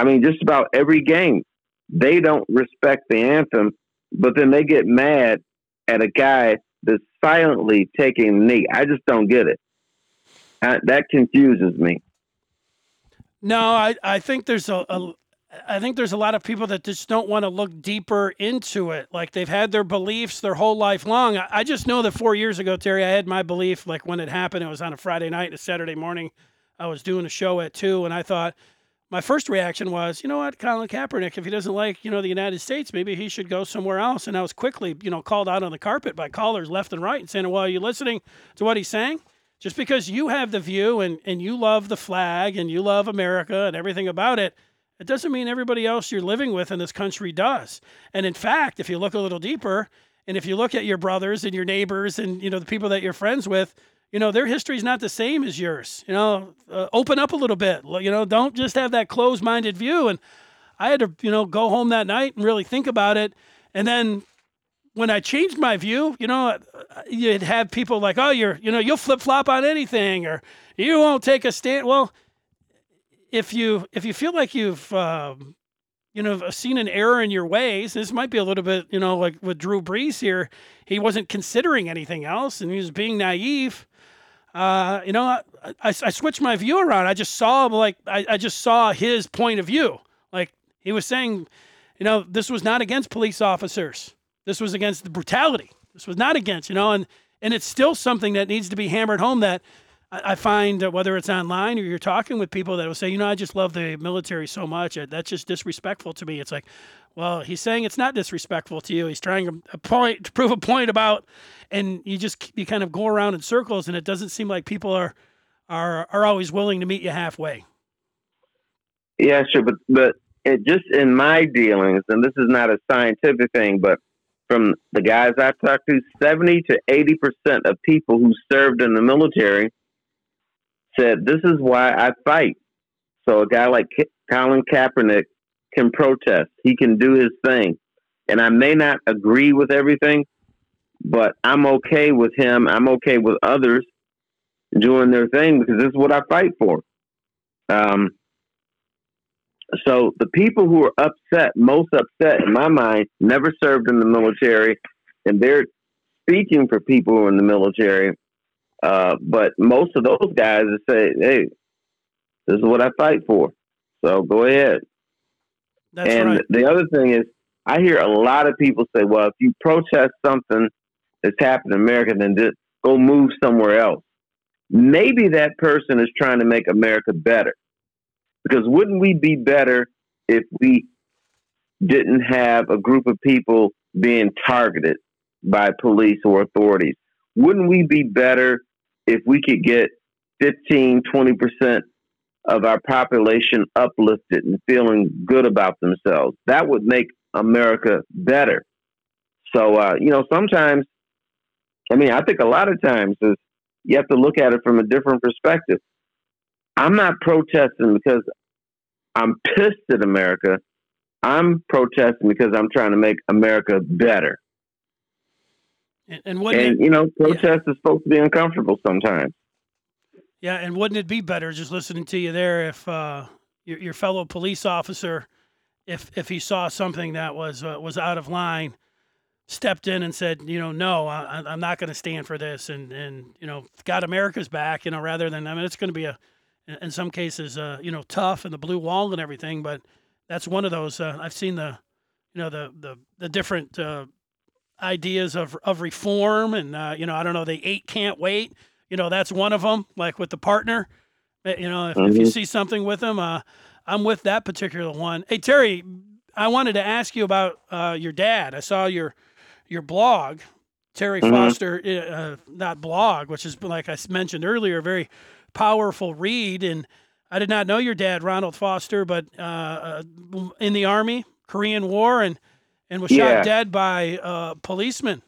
I mean, just about every game, they don't respect the anthem, but then they get mad at a guy that's silently taking a knee. I just don't get it. That confuses me. No, I, I think there's a, a I think there's a lot of people that just don't want to look deeper into it. Like they've had their beliefs their whole life long. I, I just know that four years ago, Terry, I had my belief. Like when it happened, it was on a Friday night and a Saturday morning. I was doing a show at two, and I thought, my first reaction was, you know what, Colin Kaepernick, if he doesn't like, you know, the United States, maybe he should go somewhere else. And I was quickly, you know, called out on the carpet by callers left and right and saying, well, are you listening to what he's saying? Just because you have the view and, and you love the flag and you love America and everything about it, it doesn't mean everybody else you're living with in this country does. And in fact, if you look a little deeper, and if you look at your brothers and your neighbors and, you know, the people that you're friends with, you know, their history is not the same as yours. You know, uh, open up a little bit. You know, don't just have that closed minded view. And I had to, you know, go home that night and really think about it. And then when I changed my view, you know, uh, you'd have people like, oh, you're, you know, you'll flip flop on anything or you won't take a stand. Well, if you if you feel like you've um, you know seen an error in your ways, this might be a little bit you know like with Drew Brees here, he wasn't considering anything else and he was being naive uh, you know, I, I, I, switched my view around. I just saw like I, I just saw his point of view. Like he was saying, you know, this was not against police officers. This was against the brutality. This was not against, you know, and and it's still something that needs to be hammered home that I, I find that whether it's online or you're talking with people that will say, you know, I just love the military so much. Uh, that's just disrespectful to me. It's like, well, he's saying it's not disrespectful to you. He's trying a uh, point to prove a point about, and you just you kind of go around in circles, and it doesn't seem like people are are are always willing to meet you halfway. Yeah, sure, but but it just in my dealings, and this is not a scientific thing, but from the guys I've talked to, seventy to eighty percent of people who served in the military said, "This is why I fight." So a guy like Colin Kaepernick can protest. He can do his thing. And I may not agree with everything, but I'm okay with him. I'm okay with others doing their thing because this is what I fight for. Um, so the people who are upset, most upset in my mind, never served in the military, and they're speaking for people who are in the military. Uh, but most of those guys say, "Hey, this is what I fight for." So go ahead. That's and right. the other thing is, I hear a lot of people say, well, if you protest something that's happened in America, then just go move somewhere else. Maybe that person is trying to make America better. Because wouldn't we be better if we didn't have a group of people being targeted by police or authorities? Wouldn't we be better if we could get 15, 20% of our population uplifted and feeling good about themselves. That would make America better. So, uh, you know, sometimes, I mean, I think a lot of times is you have to look at it from a different perspective. I'm not protesting because I'm pissed at America. I'm protesting because I'm trying to make America better. And, and, and you know, protest yeah. is supposed to be uncomfortable sometimes. Yeah, and wouldn't it be better just listening to you there if uh, your, your fellow police officer, if if he saw something that was uh, was out of line, stepped in and said, you know, no, I, I'm not going to stand for this, and and you know, got America's back, you know, rather than I mean, it's going to be a, in some cases, uh, you know, tough and the blue wall and everything, but that's one of those. Uh, I've seen the, you know, the the the different uh, ideas of of reform, and uh, you know, I don't know, the eight can't wait you know, that's one of them. Like with the partner, eh, you know, if, mm-hmm. if you mm-hmm. see something with them, uh, I'm with that particular one. Hey Terry, I wanted to ask you about uh, your dad. I saw your your blog, Terry mm-hmm. Foster, eh, uh, not blog, which is like I mentioned earlier, a very powerful read. And I did not know your dad, Ronald Foster, but uh, uh in the Army, Korean War, and and was yeah. shot dead by uh, policemen.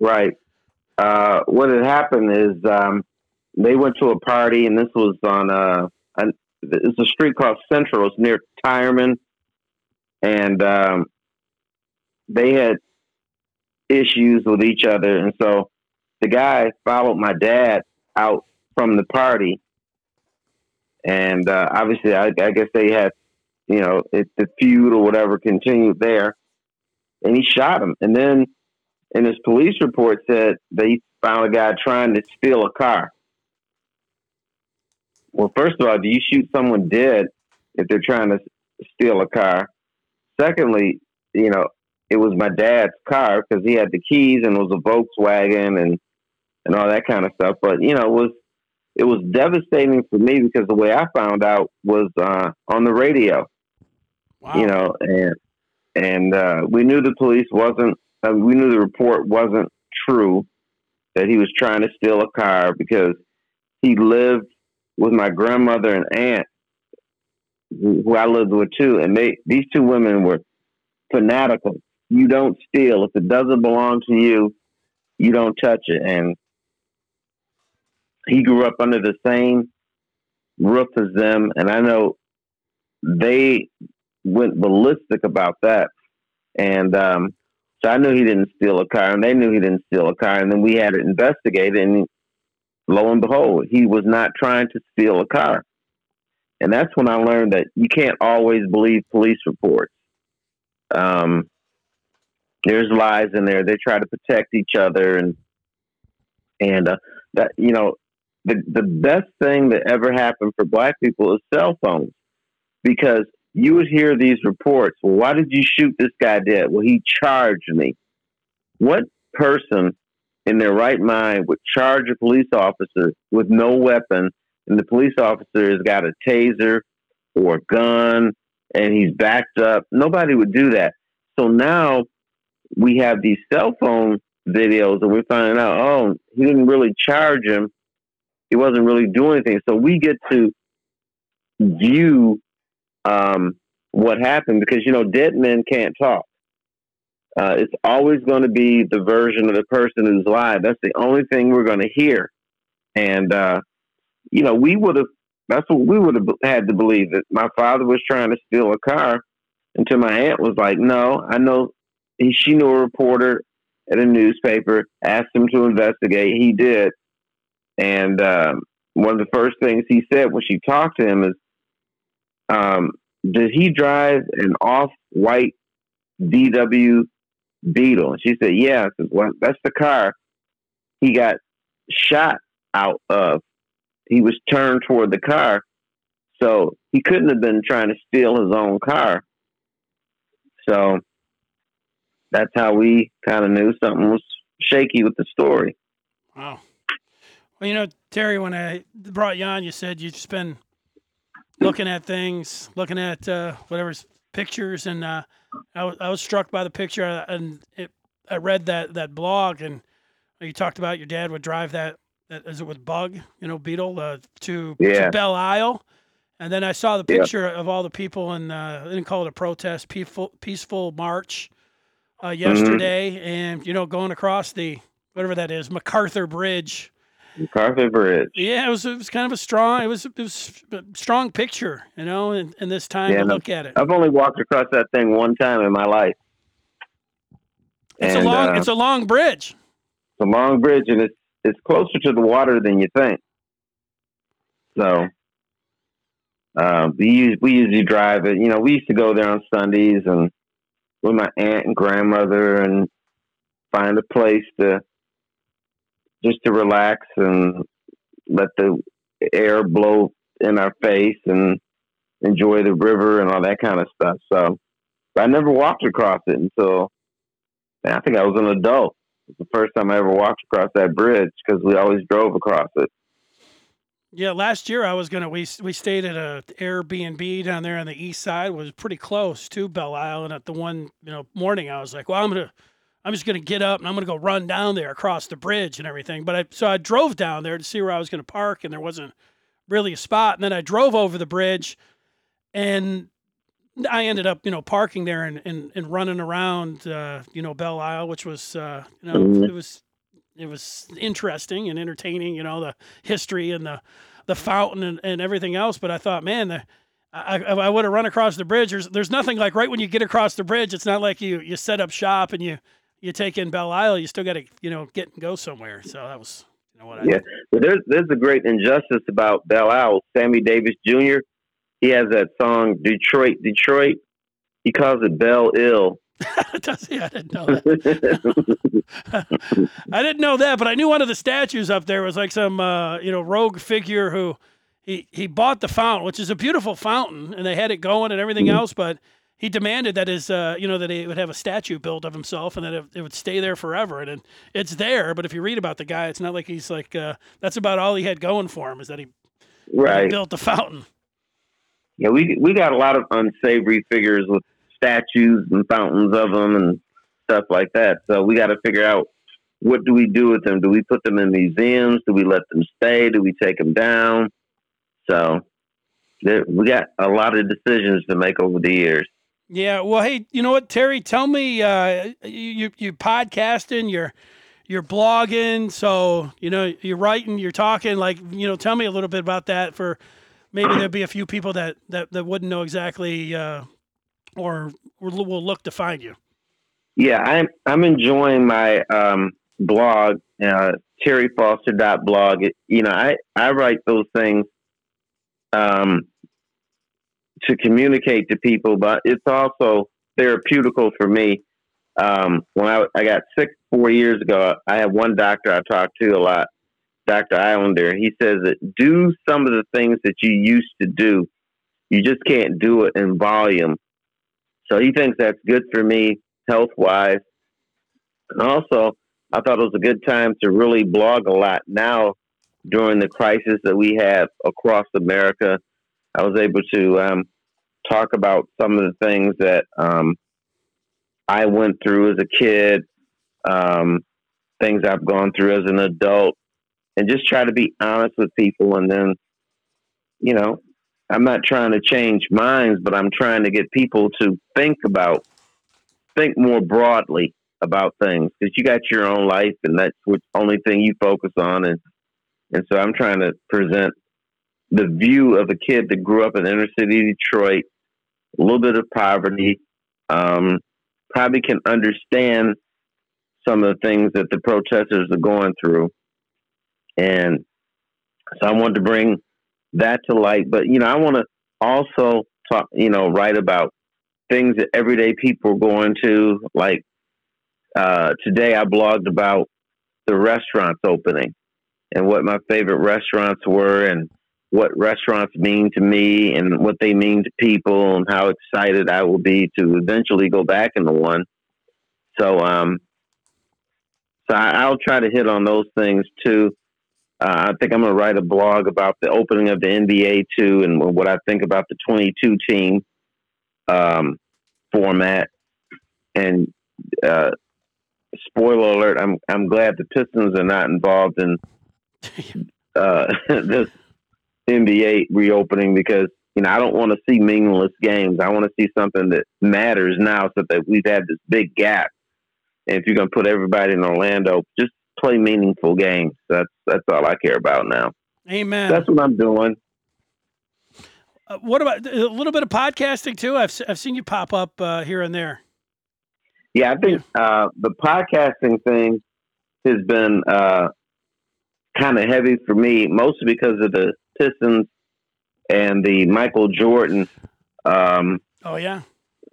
Right uh, what had happened is um, they went to a party, and this was on uh, a, it's a street called Central. It's near Tireman, and um, they had issues with each other, and so the guy followed my dad out from the party, and uh, obviously, I, I, guess they had, you know, it, the feud or whatever continued there, and he shot him, and then in his police report said they found a guy trying to steal a car. Well, first of all, do you shoot someone dead if they're trying to steal a car? Secondly, you know, it was my dad's car because he had the keys and it was a Volkswagen and and all that kind of stuff. But you know, it was it was devastating for me because the way I found out was uh, on the radio. Wow. You know, and and uh, we knew the police wasn't uh, we knew the report wasn't true, that he was trying to steal a car because he lived with my grandmother and aunt, who I lived with too, and they these two women were fanatical. You don't steal if it doesn't belong to you. You don't touch it. And he grew up under the same roof as them, and I know they went ballistic about that. And um, so I knew he didn't steal a car, and they knew he didn't steal a car. And then we had it investigated, and lo and behold, he was not trying to steal a car. And that's when I learned that you can't always believe police reports. Um, there's lies in there. They try to protect each other, and and uh, that you know, the the best thing that ever happened for Black people is cell phones, because you would hear these reports. Well, why did you shoot this guy dead? Well, he charged me. What person in their right mind would charge a police officer with no weapon, and the police officer has got a taser or a gun and he's backed up. Nobody would do that. So now we have these cell phone videos and we're finding out, oh, he didn't really charge him. He wasn't really doing anything. So we get to view um, what happened because, you know, dead men can't talk. Uh, it's always going to be the version of the person who's live. That's the only thing we're going to hear. And, uh, you know, we would have, that's what we would have had to believe that my father was trying to steal a car until my aunt was like, no, I know he, she knew a reporter at a newspaper, asked him to investigate. He did. And um, one of the first things he said when she talked to him is, um, did he drive an off white VW Beetle? And she said, yeah. I said, well, that's the car he got shot out of. He was turned toward the car. So he couldn't have been trying to steal his own car. So that's how we kind of knew something was shaky with the story. Wow. Well, you know, Terry, when I brought you on, you said just been looking at things, looking at uh, whatever's pictures, and uh, I, was, I was struck by the picture, uh, and it, I read that that blog, and you talked about your dad would drive that, that is it with Bug, you know, Beetle uh, to, yeah. to Belle Isle. And then I saw the picture of all the people and uh, I didn't call it a protest, peaceful, peaceful march uh, mm-hmm. yesterday, mm-hmm. and you know, going across the whatever that is, MacArthur Bridge. MacArthur Bridge. Yeah, it was it was kind of a strong it was it was a strong picture, you know, in, in this time yeah, to look at it. I've only walked across that thing one time in my life. It's and, a long uh, it's a long bridge. It's a long bridge, and it's it's closer to the water than you think. So. Uh, we we usually drive it. You know, we used to go there on Sundays and with my aunt and grandmother and find a place to just to relax and let the air blow in our face and enjoy the river and all that kind of stuff. So I never walked across it until I think I was an adult. It was the first time I ever walked across that bridge because we always drove across it. Yeah, last year I was gonna we we stayed at a Airbnb down there on the east side. It was pretty close to Belle Isle, and at the one you know morning I was like, well, I'm gonna I'm just gonna get up and I'm gonna go run down there across the bridge and everything. But I so I drove down there to see where I was gonna park, and there wasn't really a spot. And then I drove over the bridge, and I ended up you know parking there and and, and running around uh, you know Belle Isle, which was uh, you know mm-hmm. it was it was interesting and entertaining, you know, the history and the the fountain and, and everything else. But I thought, man, the, I, I would have run across the bridge. There's there's nothing like right when you get across the bridge. It's not like you you set up shop and you you take in Belle Isle. You still got to you know get and go somewhere. So that was you know what I yeah. But there's there's a great injustice about Belle Isle. Sammy Davis Jr. He has that song Detroit Detroit. He calls it Belle Ill Does he? I didn't know that. I didn't know that, but I knew one of the statues up there was like some uh, you know rogue figure who he he bought the fountain, which is a beautiful fountain, and they had it going and everything mm-hmm. else, but he demanded that his uh, you know that he would have a statue built of himself and that it, it would stay there forever and it, it's there but if you read about the guy it's not like he's like uh, that's about all he had going for him is that he, right. he built the fountain yeah we we got a lot of unsavory figures with statues and fountains of them and stuff like that. So we got to figure out what do we do with them? Do we put them in museums? Do we let them stay? Do we take them down? So there, we got a lot of decisions to make over the years. Yeah. Well, hey, you know what, Terry? Tell me, uh, you you podcasting, you're you're blogging, so you know you're writing, you're talking. Like, you know, tell me a little bit about that. For maybe there'd be a few people that that, that wouldn't know exactly uh, or we'll look to find you? Yeah, I'm I'm enjoying my um, blog, uh, terryfoster.blog. You know, I, I write those things um, to communicate to people, but it's also therapeutical for me. Um, when I, I got sick four years ago, I have one doctor I talk to a lot, Dr. Islander. He says that do some of the things that you used to do. You just can't do it in volume. So he thinks that's good for me health wise. And also, I thought it was a good time to really blog a lot. Now, during the crisis that we have across America, I was able to um, talk about some of the things that um, I went through as a kid, um, things I've gone through as an adult, and just try to be honest with people. And then, you know, I'm not trying to change minds, but I'm trying to get people to think about, think more broadly about things because you got your own life and that's the only thing you focus on. And, and so I'm trying to present the view of a kid that grew up in inner city Detroit, a little bit of poverty, um, probably can understand some of the things that the protesters are going through. And so I wanted to bring that to light. But, you know, I want to also talk, you know, write about things that everyday people are going to. Like uh, today, I blogged about the restaurants opening and what my favorite restaurants were and what restaurants mean to me and what they mean to people and how excited I will be to eventually go back into one. So, um, so I, will try to hit on those things too. Uh, I think I'm going to write a blog about the opening of the NBA too, and what I think about the 22 team um, format. And uh, spoiler alert: I'm I'm glad the Pistons are not involved in uh, this NBA reopening because you know I don't want to see meaningless games. I want to see something that matters now, so that we've had this big gap. And if you're going to put everybody in Orlando, just play meaningful games. That's that's all I care about now. Amen. That's what I'm doing. Uh, what about a little bit of podcasting too? I've I've seen you pop up uh, here and there. Yeah, I think uh, the podcasting thing has been uh, kind of heavy for me, mostly because of the Pistons and the Michael Jordan. Um, oh yeah,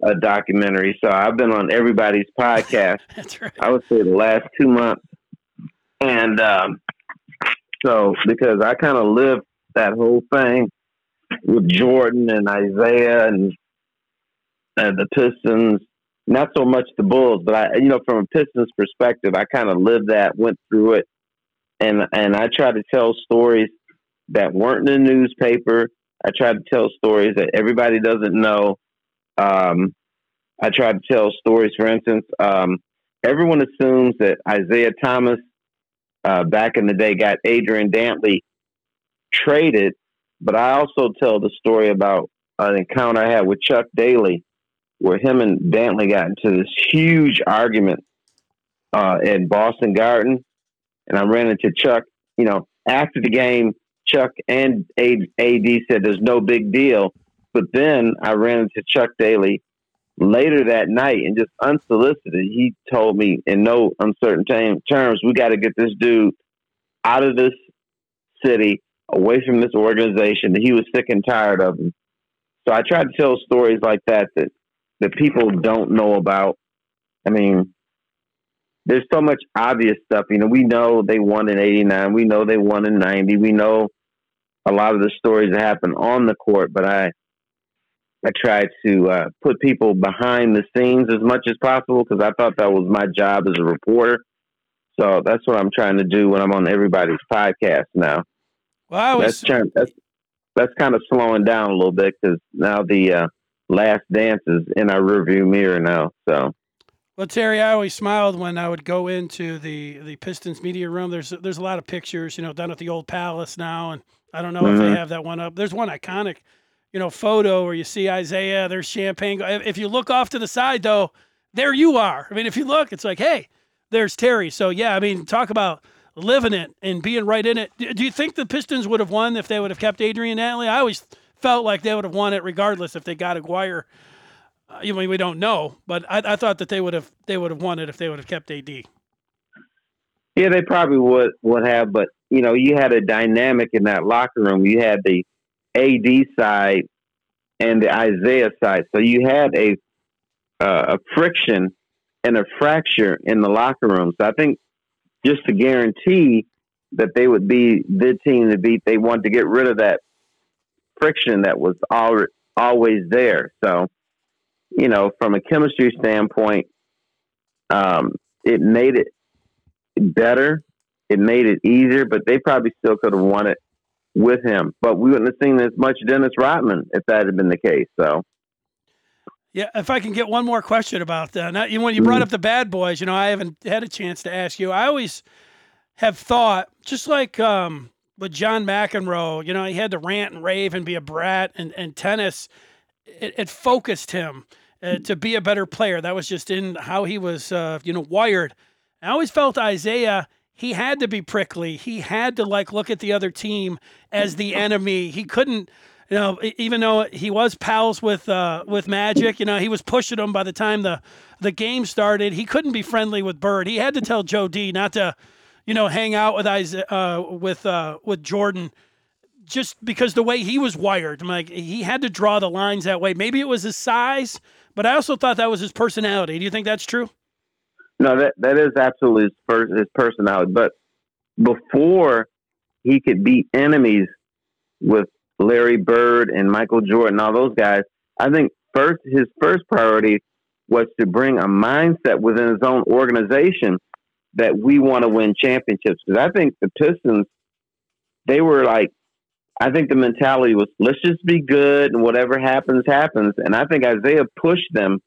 a documentary. So I've been on everybody's podcast. That's right. I would say the last two months, and um, so because I kind of lived that whole thing with Jordan and Isiah and and the Pistons. Not so much the Bulls, but I, you know, from a Pistons perspective, I kind of lived that, went through it, and and I try to tell stories that weren't in the newspaper. I try to tell stories that everybody doesn't know. Um, I try to tell stories. For instance, um, everyone assumes that Isiah Thomas uh, back in the day got Adrian Dantley traded, but I also tell the story about an encounter I had with Chuck Daly, where him and Dantley got into this huge argument uh, in Boston Garden, and I ran into Chuck. You know, after the game, Chuck and AD said there's no big deal. But then I ran into Chuck Daly later that night and just unsolicited, he told me in no uncertain t- terms, we got to get this dude out of this city, away from this organization. That he was sick and tired of him. So I try to tell stories like that that that people don't know about. I mean, there's so much obvious stuff. You know, we know they won in '89. We know they won in '90. We know a lot of the stories that happen on the court, but I I tried to uh, put people behind the scenes as much as possible because I thought that was my job as a reporter. So that's what I'm trying to do when I'm on everybody's podcast now. Well, I was that's trying, that's that's kind of slowing down a little bit because now the uh, last dance is in our rearview mirror now. So. Well, Terry, I always smiled when I would go into the, the Pistons media room. There's there's a lot of pictures, you know, down at the old Palace now, and I don't know mm-hmm. if they mm-hmm. have that one up. There's one iconic, you know, photo where you see Isiah. There's champagne. If you look off to the side, though, there you are. I mean, if you look, it's like, hey, there's Terry. So yeah, I mean, talk about living it and being right in it. Do you think the Pistons would have won if they would have kept Adrian Dantley? I always felt like they would have won it regardless if they got Aguirre. Uh, I mean, we don't know, but I, I thought that they would have they would have won it if they would have kept AD. Yeah, they probably would would have, but you know, you had a dynamic in that locker room. You had the AD side and the Isiah side, so you had a uh, a friction and a fracture in the locker room. So I think just to guarantee that they would be the team to beat, they wanted to get rid of that friction that was al- always there. So, you know, from a chemistry standpoint, um, it made it better. It made it easier, but they probably still could have won it with him. But we wouldn't have seen as much Dennis Rodman if that had been the case. So. Yeah, if I can get one more question about that. Now, when you brought mm-hmm. up the bad boys, you know, I haven't had a chance to ask you. I always have thought, just like um, with John McEnroe, you know, he had to rant and rave and be a brat, and, and tennis, it, it focused him uh, to be a better player. That was just in how he was, uh, you know, wired. I always felt Isiah, he had to be prickly. He had to like look at the other team as the enemy. He couldn't, you know, even though he was pals with uh, with Magic, you know, he was pushing him by the time the the game started. He couldn't be friendly with Bird. He had to tell Joe D not to, you know, hang out with Isiah uh, with uh, with Jordan. Just because the way he was wired, I'm like he had to draw the lines that way. Maybe it was his size, but I also thought that was his personality. Do you think that's true? No, that that is absolutely his, per, his personality. But before he could beat enemies with Larry Bird and Michael Jordan, all those guys, I think first his first priority was to bring a mindset within his own organization that we want to win championships. Because I think the Pistons, they were like, I think the mentality was let's just be good and whatever happens happens. And I think Isiah pushed them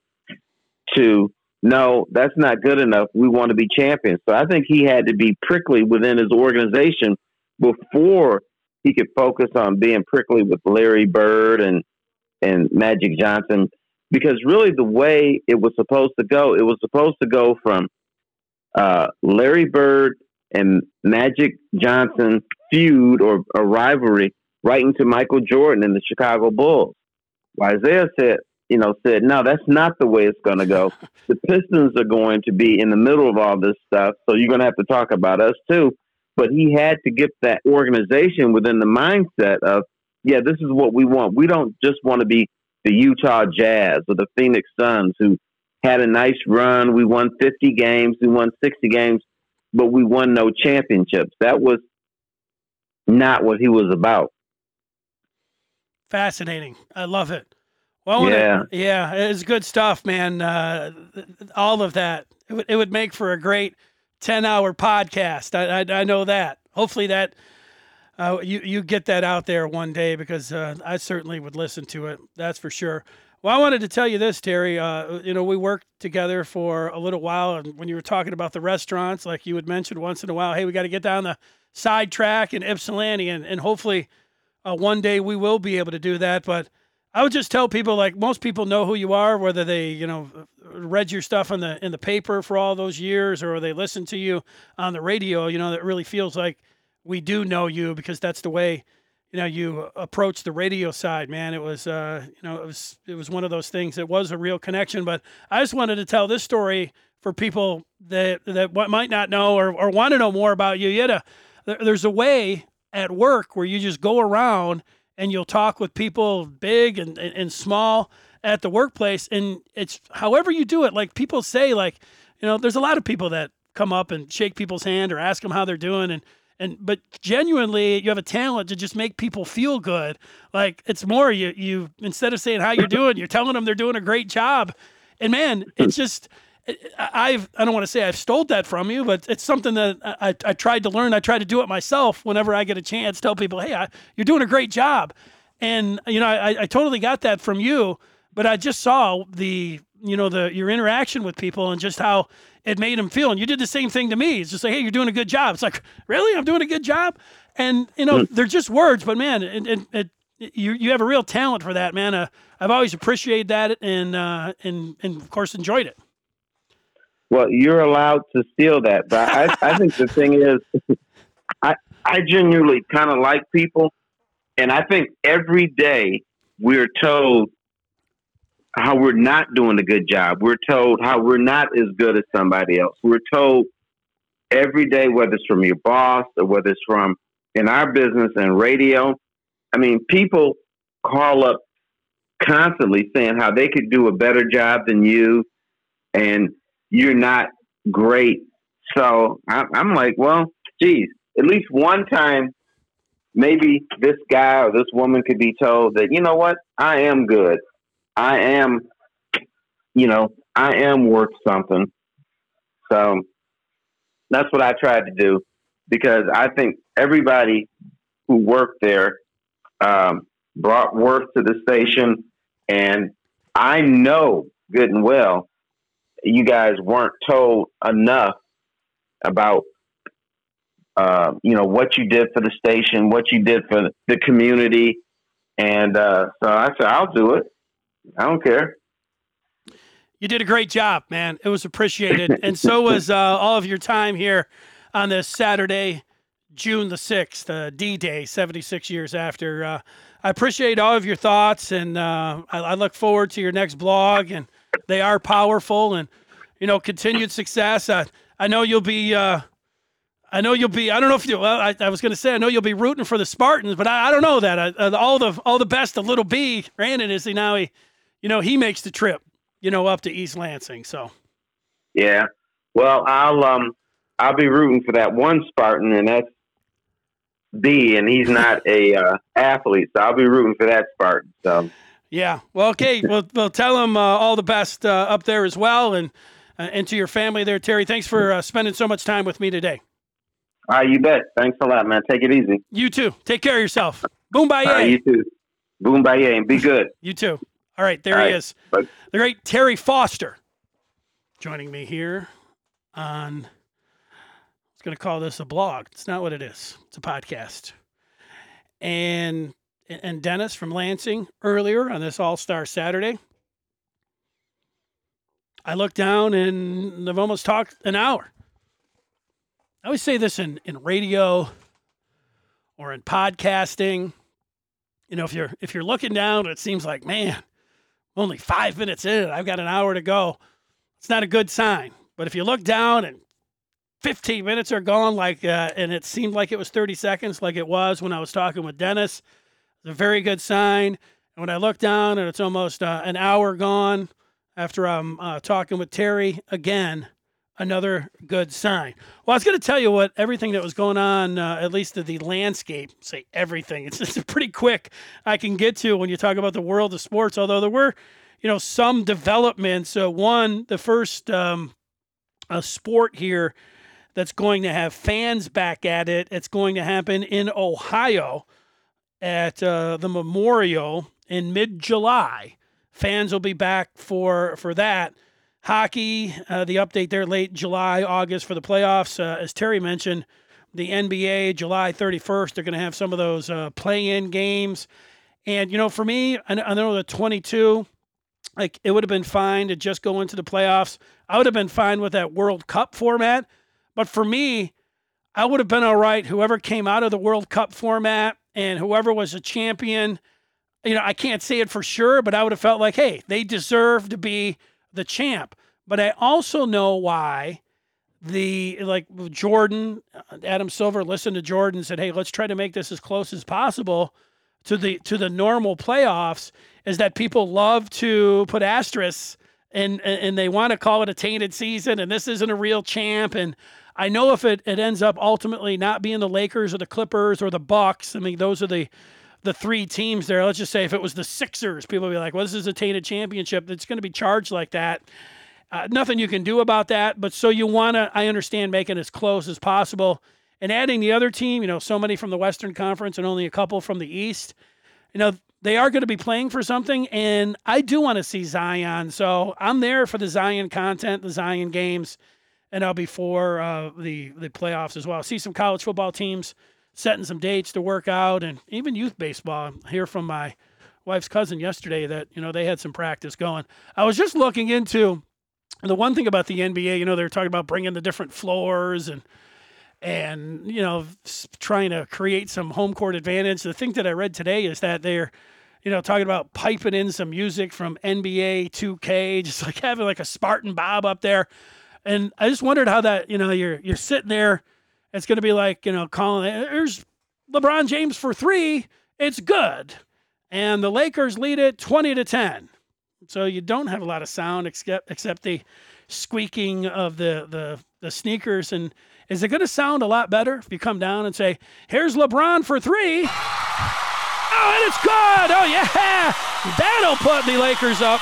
to no, that's not good enough. We want to be champions. So I think he had to be prickly within his organization before he could focus on being prickly with Larry Bird and and Magic Johnson. Because really, the way it was supposed to go, it was supposed to go from uh, Larry Bird and Magic Johnson feud or a rivalry right into Michael Jordan and the Chicago Bulls. Isiah said, you know, said, no, that's not the way it's going to go. the Pistons are going to be in the middle of all this stuff, so you're going to have to talk about us too. But he had to get that organization within the mindset of, yeah, this is what we want. We don't just want to be the Utah Jazz or the Phoenix Suns who had a nice run. We won 50 games, we won 60 games, but we won no championships. That was not what he was about. Fascinating. I love it. Well, yeah, it, yeah, it's good stuff, man. Uh, all of that it would, it would make for a great ten-hour podcast. I, I, I know that. Hopefully that uh, you you get that out there one day because uh, I certainly would listen to it. That's for sure. Well, I wanted to tell you this, Terry. Uh, you know, we worked together for a little while, and when you were talking about the restaurants, like you would mention once in a while, hey, we got to get down the Sidetrack in Ypsilanti, and, and hopefully uh, one day we will be able to do that. But I would just tell people like most people know who you are, whether they you know read your stuff in the in the paper for all those years or they listen to you on the radio. You know that really feels like we do know you because that's the way you know you approach the radio side. Man, it was uh, you know it was it was one of those things. It was a real connection. But I just wanted to tell this story for people that that might not know or, or want to know more about you. You had a, there's a way at work where you just go around and you'll talk with people big and, and, and small at the workplace and it's however you do it like people say like you know there's a lot of people that come up and shake people's hand or ask them how they're doing and and but genuinely you have a talent to just make people feel good. Like it's more you you instead of saying how you're doing you're telling them they're doing a great job. And man it's hmm. just I've I don't want to say I've stole that from you, but it's something that I, I tried to learn. I try to do it myself whenever I get a chance. Tell people, hey, I, you're doing a great job, and you know I, I totally got that from you. But I just saw the you know the your interaction with people and just how it made them feel. And you did the same thing to me. It's just like, hey, you're doing a good job. It's like, really, I'm doing a good job. And you know, they're just words, but man, it, it, it you you have a real talent for that, man. Uh, I've always appreciated that and uh, and and of course enjoyed it. Well, you're allowed to steal that, but I, I think the thing is, I I genuinely kind of like people, and I think every day we're told how we're not doing a good job. We're told how we're not as good as somebody else. We're told every day, whether it's from your boss or whether it's from in our business and radio. I mean, people call up constantly saying how they could do a better job than you, and you're not great. So I'm like, well, geez, at least one time, maybe this guy or this woman could be told that, you know what, I am good. I am, you know, I am worth something. So that's what I tried to do because I think everybody who worked there um, brought worth to the station, and I know good and well you guys weren't told enough about uh, you know what you did for the station, what you did for the community, and uh, so I said I'll do it. I don't care. You did a great job, man. It was appreciated, and so was uh, all of your time here on this Saturday, June the sixth, uh, D Day, seventy six years after. Uh, I appreciate all of your thoughts, and uh, I, I look forward to your next blog. And they are powerful, and you know, continued success. I, I know you'll be. Uh, I know you'll be. I don't know if you. Well, I, I was going to say I know you'll be rooting for the Spartans, but I, I don't know that. I, uh, all the all the best to Little B. Brandon is he now he, you know, he makes the trip, you know, up to East Lansing. So. Yeah. Well, I'll um I'll be rooting for that one Spartan, and that's B, and he's not a uh, athlete, so I'll be rooting for that Spartan. So. Yeah. Well, okay. we'll, we'll tell him uh, all the best uh, up there as well, and uh, and to your family there, Terry. Thanks for uh, spending so much time with me today. All right, you bet. Thanks a lot, man. Take it easy. You too. Take care of yourself. Boom, bye, right, you too. Boom, bye, and be good. You too. All right, there all he right. is. Bye. The great Terry Foster joining me here on. I was going to call this a blog. It's not what it is. It's a podcast. And and Dennis from Lansing earlier on this All Star Saturday. I looked down and I've almost talked an hour. I always say this in, in radio or in podcasting. You know, if you're if you're looking down, it seems like, man, only five minutes in, I've got an hour to go. It's not a good sign. But if you look down and 15 minutes are gone, like, uh, and it seemed like it was 30 seconds, like it was when I was talking with Dennis, it's a very good sign. And when I look down and it's almost uh, an hour gone, after I'm uh, talking with Terry again. Another good sign. Well, I was going to tell you what everything that was going on, uh, at least the landscape, say everything. It's, it's pretty quick I can get to when you talk about the world of sports. Although there were, you know, some developments. One, the first um, sport here that's going to have fans back at it. It's going to happen in Ohio at uh, the Memorial in mid July fans will be back for for that. Hockey, uh, the update there late July, August for the playoffs. Uh, as Terry mentioned, the NBA July 31st. They're going to have some of those uh, play-in games, and you know, for me, I, I know the 22. Like it would have been fine to just go into the playoffs. I would have been fine with that World Cup format, but for me, I would have been all right. Whoever came out of the World Cup format and whoever was a champion you know, I can't say it for sure, but I would have felt like, hey, they deserve to be the champ. But I also know why the like Jordan, uh, Adam Silver listened to Jordan and said, hey, let's try to make this as close as possible to the to the normal playoffs. Is that people love to put asterisks and and they want to call it a tainted season and this isn't a real champ and I know if it, it ends up ultimately not being the Lakers or the Clippers or the Bucks, I mean those are the the three teams there. Let's just say if it was the Sixers, people would be like, well, this is a tainted championship. It's going to be charged like that. Uh, nothing you can do about that. But so you want to, I understand, making it as close as possible. And adding the other team, you know, so many from the Western Conference and only a couple from the East, you know, they are going to be playing for something. And I do want to see Zion. So I'm there for the Zion content, the Zion games, and I'll be for uh, the, the playoffs as well. See some college football teams setting some dates to work out, and even youth baseball. I hear from my wife's cousin yesterday that you know they had some practice going. I was just looking into the one thing about the NBA. You know, they're talking about bringing the different floors and and you know trying to create some home court advantage. The thing that I read today is that they're you know talking about piping in some music from NBA 2K, just like having like a Spartan Bob up there. And I just wondered how that you know you're you're sitting there it's going to be like, you know, calling, there's LeBron James for three. It's good. And the Lakers lead it 20 to 10. So you don't have a lot of sound except, except the squeaking of the, the, the sneakers. And is it going to sound a lot better if you come down and say, here's LeBron for three? Oh, and it's good. Oh, yeah. That'll put the Lakers up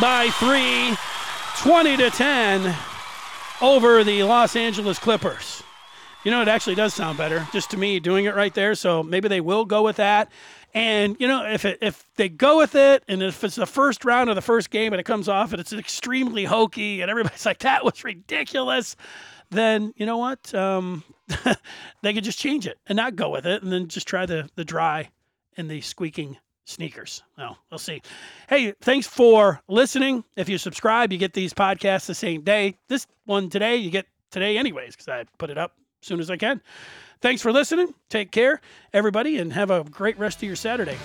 by three, 20 to 10. over the Los Angeles Clippers. You know, it actually does sound better, just to me, doing it right there. So maybe they will go with that. And you know, if it, if they go with it, and if it's the first round of the first game and it comes off and it's extremely hokey, and everybody's like, "That was ridiculous," then you know what? Um, they could just change it and not go with it, and then just try the the dry and the squeaking sneakers. Well, we'll see. Hey, thanks for listening. If you subscribe, you get these podcasts the same day. This one today, you get today anyways, because I put it up as soon as I can. Thanks for listening. Take care, everybody, and have a great rest of your Saturday.